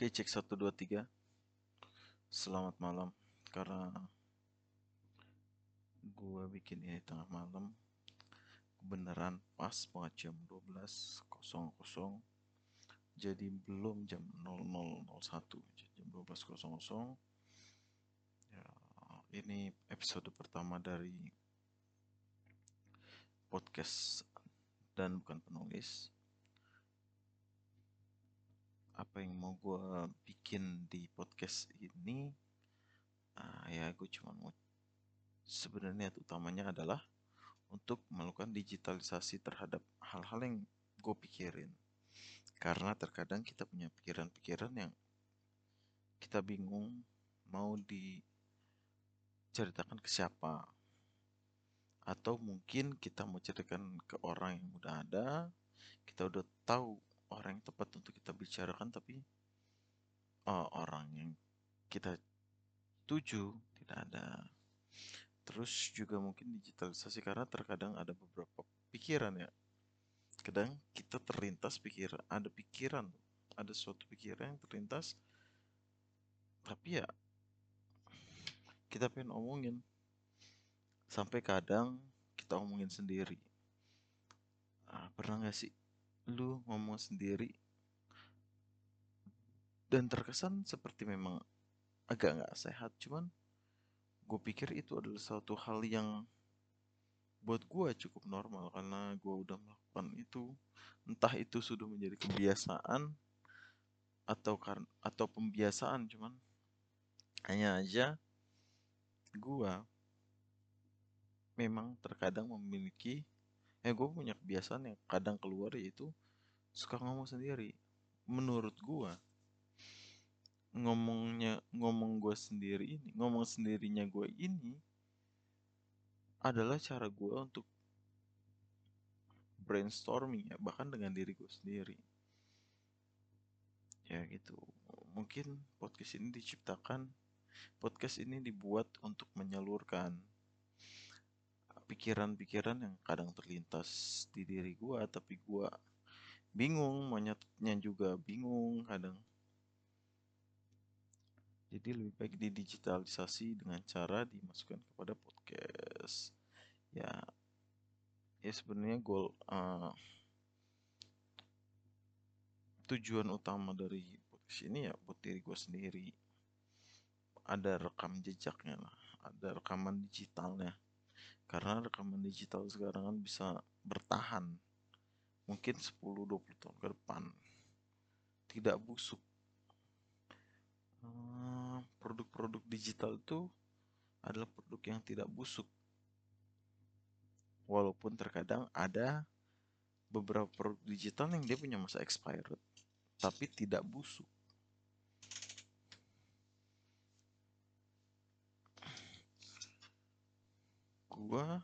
Oke, cek 1, 2, 3. Selamat malam. Karena gue bikin ini tengah malam, beneran pas banget jam 12.00. Jadi belum jam 00.01, jam 12.00. Ya, ini episode pertama dari podcast dan bukan penulis apa yang mau gue bikin di podcast ini uh, ya gue cuma mau sebenarnya utamanya adalah untuk melakukan digitalisasi terhadap hal-hal yang gue pikirin. Karena terkadang kita punya pikiran-pikiran yang kita bingung mau diceritakan ke siapa. Atau mungkin kita mau ceritakan ke orang yang udah ada kita udah tahu orang yang tepat untuk kita bicarakan tapi uh, orang yang kita tuju tidak ada. Terus juga mungkin digitalisasi karena terkadang ada beberapa pikiran ya. Kadang kita terlintas pikir ada pikiran ada suatu pikiran yang terlintas tapi ya kita pengen omongin. Sampai kadang kita omongin sendiri. Ah, pernah nggak sih lu ngomong sendiri. Dan terkesan seperti memang agak nggak sehat cuman gue pikir itu adalah suatu hal yang buat gue cukup normal karena gue udah melakukan itu entah itu sudah menjadi kebiasaan atau karena atau pembiasaan cuman hanya aja gue memang terkadang memiliki eh gue punya kebiasaan yang kadang keluar yaitu suka ngomong sendiri. Menurut gue ngomongnya ngomong gue sendiri ini ngomong sendirinya gue ini adalah cara gue untuk brainstorming ya bahkan dengan diri gue sendiri. Ya gitu. Mungkin podcast ini diciptakan podcast ini dibuat untuk menyalurkan pikiran-pikiran yang kadang terlintas di diri gua tapi gua bingung monyetnya juga bingung kadang. Jadi lebih baik didigitalisasi dengan cara dimasukkan kepada podcast. Ya ya sebenarnya goal uh, tujuan utama dari podcast ini ya buat diri gue sendiri. Ada rekam jejaknya lah ada rekaman digitalnya karena rekaman digital sekarang kan bisa bertahan mungkin 10-20 tahun ke depan. Tidak busuk. Eh, produk-produk digital itu adalah produk yang tidak busuk. Walaupun terkadang ada beberapa produk digital yang dia punya masa expired tapi tidak busuk gua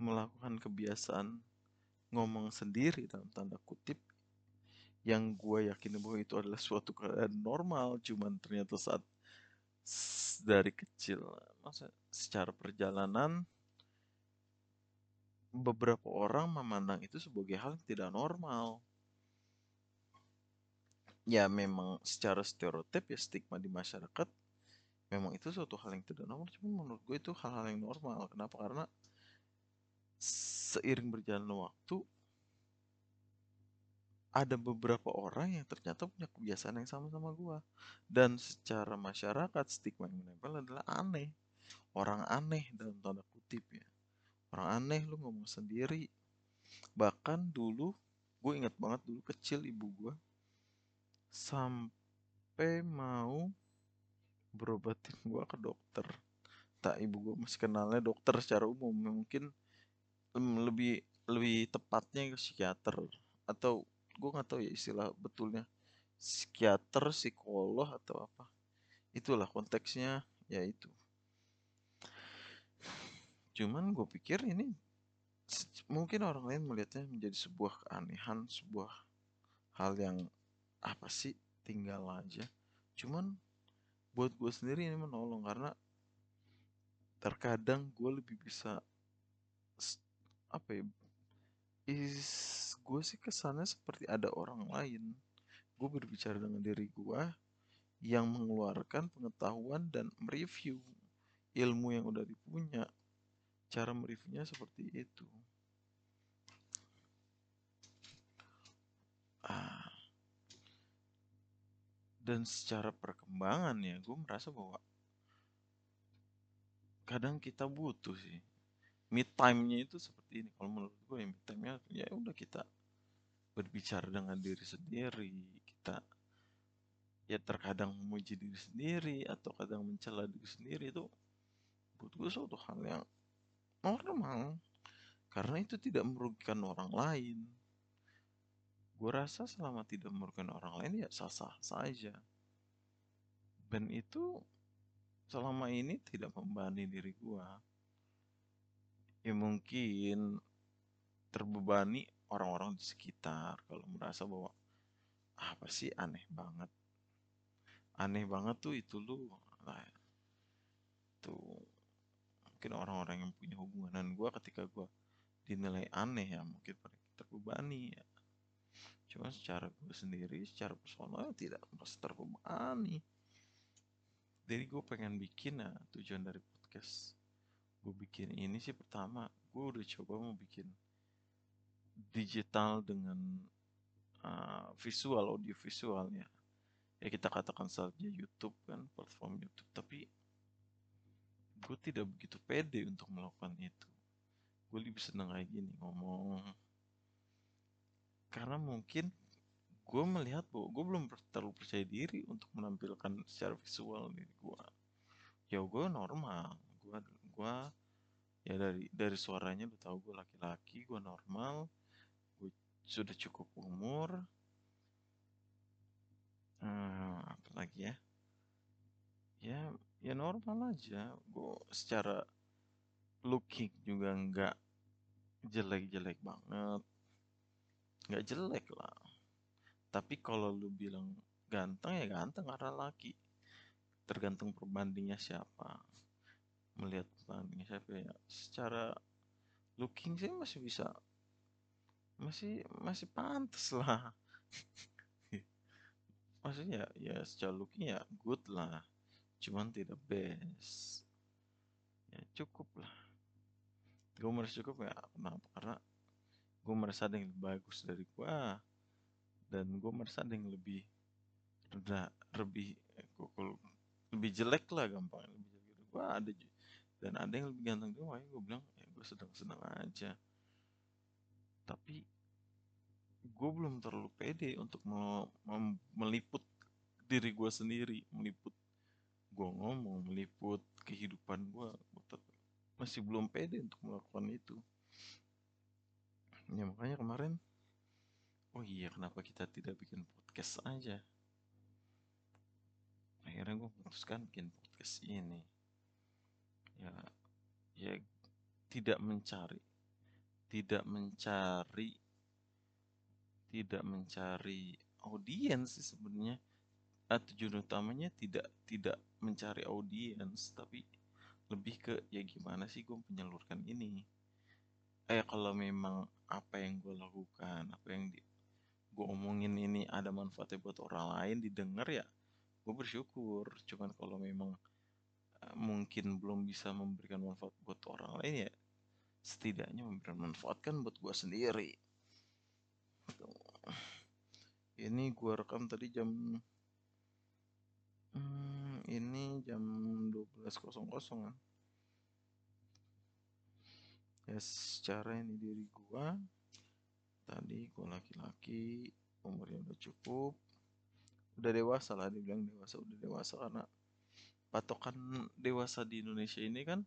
melakukan kebiasaan ngomong sendiri dalam tanda kutip yang gue yakin bahwa itu adalah suatu keadaan normal cuman ternyata saat dari kecil masa secara perjalanan beberapa orang memandang itu sebagai hal yang tidak normal. Ya memang secara stereotip ya stigma di masyarakat memang itu suatu hal yang tidak normal cuma menurut gue itu hal-hal yang normal. Kenapa? Karena seiring berjalan waktu ada beberapa orang yang ternyata punya kebiasaan yang sama sama gue dan secara masyarakat stigma yang menempel adalah aneh. Orang aneh dalam tanda kutip ya. Orang aneh lu ngomong sendiri. Bahkan dulu gue ingat banget dulu kecil ibu gue sampai mau berobatin gue ke dokter. Tak ibu gue masih kenalnya dokter secara umum. Mungkin lebih lebih tepatnya ke psikiater. Atau gue nggak tahu ya istilah betulnya. Psikiater psikolog atau apa. Itulah konteksnya ya itu. Cuman gue pikir ini mungkin orang lain melihatnya menjadi sebuah keanehan sebuah hal yang apa sih tinggal aja. Cuman buat gue sendiri ini menolong karena terkadang gue lebih bisa apa ya is gue sih kesannya seperti ada orang lain. Gue berbicara dengan diri gue yang mengeluarkan pengetahuan dan mereview ilmu yang udah dipunya. Cara mereviewnya seperti itu. Ah. Dan secara perkembangan ya gue merasa bahwa kadang kita butuh sih. Mid time-nya itu seperti ini. Kalau menurut gue ya mid time-nya ya udah kita berbicara dengan diri sendiri kita ya terkadang memuji diri sendiri atau kadang mencela diri sendiri itu buat gue suatu hal yang normal. Karena itu tidak merugikan orang lain gue rasa selama tidak merugikan orang lain ya sah-sah saja dan itu selama ini tidak membebani diri gua. Ya mungkin terbebani orang-orang di sekitar kalau merasa bahwa apa sih aneh banget? Aneh banget tuh itu lu lah tuh mungkin orang-orang yang punya hubungan dengan gua ketika gua dinilai aneh ya mungkin terbebani ya cuma secara gue sendiri secara personal tidak merasa terbebani jadi gue pengen bikin nah tujuan dari podcast gue bikin ini sih pertama gue udah coba mau bikin digital dengan uh, visual audio visualnya ya. Kita katakan saja YouTube kan platform YouTube. Tapi gue tidak begitu pede untuk melakukan itu. Gue lebih seneng kayak gini ngomong karena mungkin gue melihat bahwa gue belum terlalu percaya diri untuk menampilkan secara visual diri gue ya gue normal. Gue gue ya dari dari suaranya lu tahu gue laki-laki gue normal gue sudah cukup umur. Hmm, apa lagi ya? Ya ya normal aja. Gue secara looking juga nggak jelek-jelek banget nggak jelek lah tapi kalau lu bilang ganteng ya ganteng karena laki. Tergantung perbandingnya siapa. Melihat perbandingnya siapa ya. Secara looking sih masih bisa masih masih pantas lah. Maksudnya ya secara looking ya good lah. Cuman tidak best. Ya cukup lah. Gue merasa cukup ya kenapa? Karena gue merasa ada yang lebih bagus dari gue dan gue merasa ada yang lebih reda lebih lebih jelek lah gampang lebih jelek gitu gue ada dan ada yang lebih ganteng gue makanya gue bilang ya gue sedang senang aja. Tapi gue belum terlalu pede untuk meliput diri gue sendiri meliput gue ngomong meliput kehidupan gue masih belum pede untuk melakukan itu ya makanya kemarin oh iya kenapa kita tidak bikin podcast aja? Akhirnya gue memutuskan bikin podcast ini. Ya ya tidak mencari tidak mencari tidak mencari audiens sih sebenarnya. Ah, tujuan utamanya tidak tidak mencari audiens tapi lebih ke ya gimana sih gue menyalurkan ini? Eh kalau memang apa yang gue lakukan apa yang di, gue omongin ini ada manfaatnya buat orang lain didengar ya gue bersyukur. Cuman kalau memang uh, mungkin belum bisa memberikan manfaat buat orang lain ya setidaknya memberikan manfaat kan buat gue sendiri. Ini gue rekam tadi jam hmm, ini jam 12.00 kan ya secara ini diri gue tadi gue laki-laki umurnya udah cukup. Udah dewasa lah dibilang dewasa udah dewasa. Karena patokan dewasa di Indonesia ini kan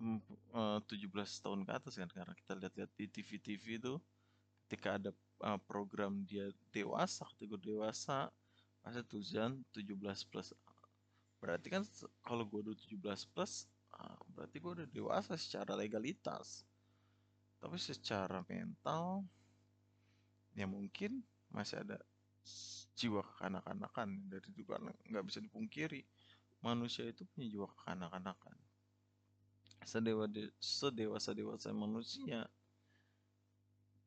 17 mm, tahun ke atas kan. Karena kita lihat-lihat di TV-TV itu ketika ada program dia dewasa kategori dewasa masa tujuan 17 plus. Berarti kan kalau gue udah 17 plus berarti gue udah dewasa secara legalitas. Tapi secara mental ya mungkin masih ada jiwa kekanak-kanakan dari karena nggak bisa dipungkiri manusia itu punya jiwa kekanak-kanakan. Sedewa sedewasa dewasa manusia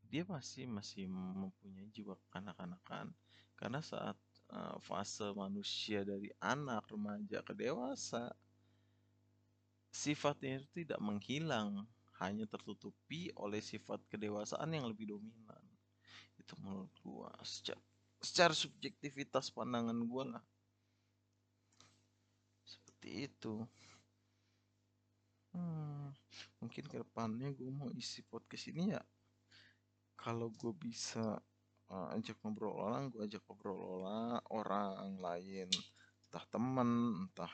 dia masih masih mempunyai jiwa kanak-kanakan karena saat uh, fase manusia dari anak remaja ke dewasa sifatnya itu tidak menghilang hanya tertutupi oleh sifat kedewasaan yang lebih dominan. Itu menurut gua. Secara, secara subjektivitas pandangan gua lah. Seperti itu. Hmm, mungkin ke depannya gue mau isi podcast ini ya. Kalau gue bisa uh, ajak ngobrol orang gue ajak ngobrol orang orang lain. Entah temen entah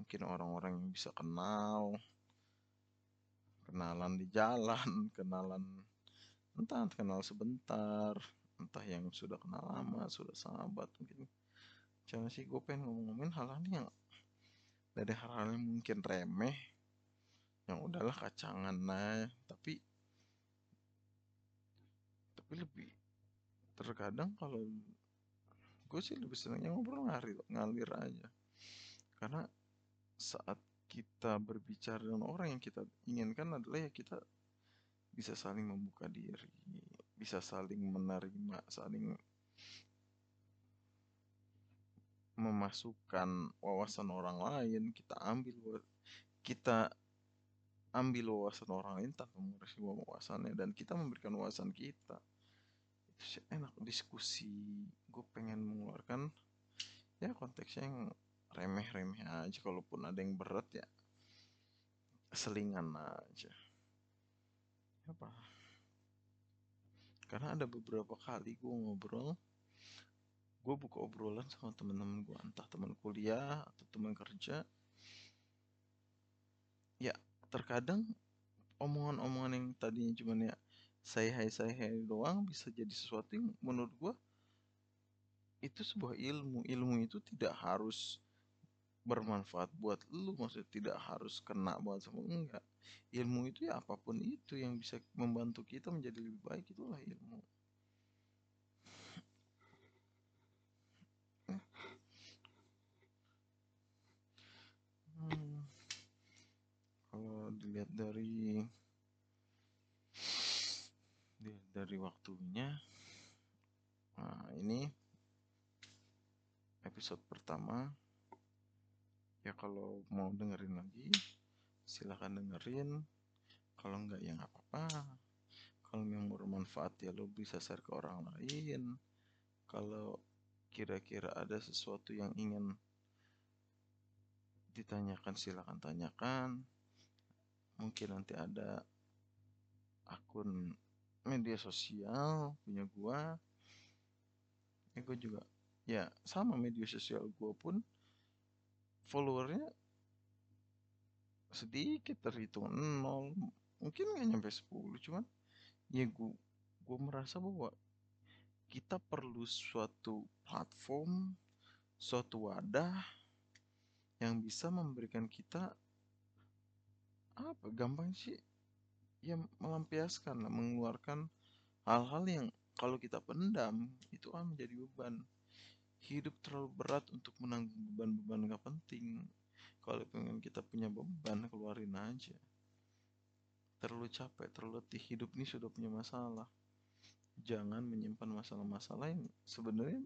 mungkin orang-orang yang bisa kenal. Kenalan di jalan kenalan entah kenal sebentar. Entah yang sudah kenal lama sudah sahabat mungkin. Jangan sih gue pengen ngomongin hal-hal yang dari hal-hal yang mungkin remeh. Yang udahlah kacangan nah tapi tapi lebih terkadang kalau gue sih lebih senangnya ngobrol ngalir ngalir aja. Karena saat kita berbicara dengan orang yang kita inginkan adalah ya kita bisa saling membuka diri bisa saling menerima saling memasukkan wawasan orang lain kita ambil kita ambil wawasan orang lain tanpa mengurangi wawasannya dan kita memberikan wawasan kita. Enak diskusi. Gue pengen mengeluarkan ya konteksnya yang remeh-remeh aja kalaupun ada yang berat ya selingan aja. Apa? Karena ada beberapa kali gue ngobrol gue buka obrolan sama teman-teman gue entah teman kuliah atau teman kerja. Ya terkadang omongan-omongan yang tadinya cuma ya saya hai saya hai doang bisa jadi sesuatu yang menurut gua itu sebuah ilmu. Ilmu itu tidak harus bermanfaat buat lu maksudnya tidak harus kena buat sama enggak. Ilmu itu ya apa pun itu yang bisa membantu kita menjadi lebih baik itulah ilmu. Hmm. kalau dilihat dari dari waktunya nah ini episode pertama ya kalau mau dengerin lagi silahkan dengerin. Kalau enggak ya nggak apa-apa. Kalau yang bermanfaat ya lo bisa share ke orang lain. Kalau kira-kira ada sesuatu yang ingin ditanyakan silahkan tanyakan. Mungkin nanti ada akun media sosial punya gua. Ya gua juga ya sama media sosial gua pun followernya sedikit terhitung nol mungkin nggak nyampe 10 cuman ya gua gua merasa bahwa kita perlu suatu platform suatu wadah yang bisa memberikan kita apa gampang sih ya melampiaskan, mengeluarkan hal-hal yang kalau kita pendam itu akan menjadi beban. Hidup terlalu berat untuk menanggung beban-beban gak penting. Kalau pengen kita punya beban, keluarin aja. Terlalu capek, terlalu letih, hidup ini sudah punya masalah. Jangan menyimpan masalah-masalah yang sebenarnya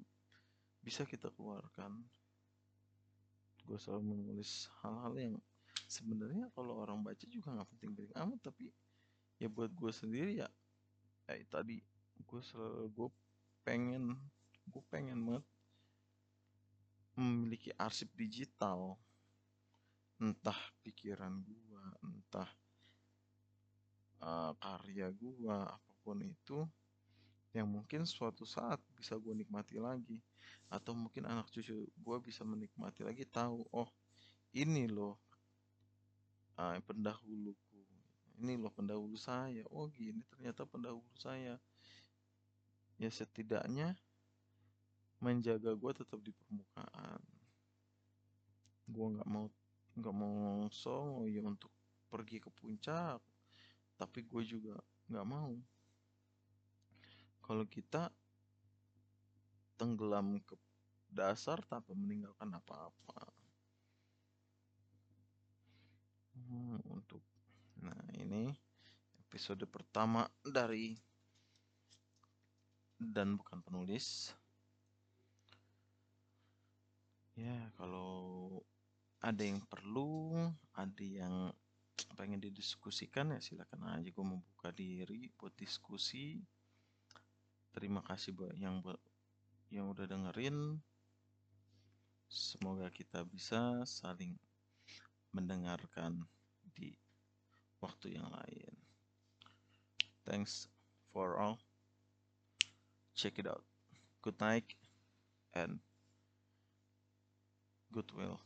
bisa kita keluarkan. Gue selalu menulis hal-hal yang sebenarnya kalau orang baca juga nggak penting-penting amat, tapi ya buat gue sendiri ya eh tadi gue selalu gue pengen gue pengen banget memiliki arsip digital. Entah pikiran gue entah uh, karya gue apa pun itu yang mungkin suatu saat bisa gue nikmati lagi. Atau mungkin anak cucu gue bisa menikmati lagi tahu oh ini loh uh, pendahulu ini loh pendahulu saya. Oh gini ternyata pendahulu saya. Ya setidaknya menjaga gue tetap di permukaan. Gue nggak mau nggak mau song ya untuk pergi ke puncak tapi gue juga nggak mau. Kalau kita tenggelam ke dasar tanpa meninggalkan apa-apa. Hmm, untuk Nah, ini episode pertama dari dan bukan penulis. Ya, kalau ada yang perlu, ada yang pengen didiskusikan ya silakan aja gue membuka diri buat diskusi. Terima kasih buat yang buat yang udah dengerin. Semoga kita bisa saling mendengarkan di waktu yang lain. Thanks for all. Check it out. Good night and goodwill.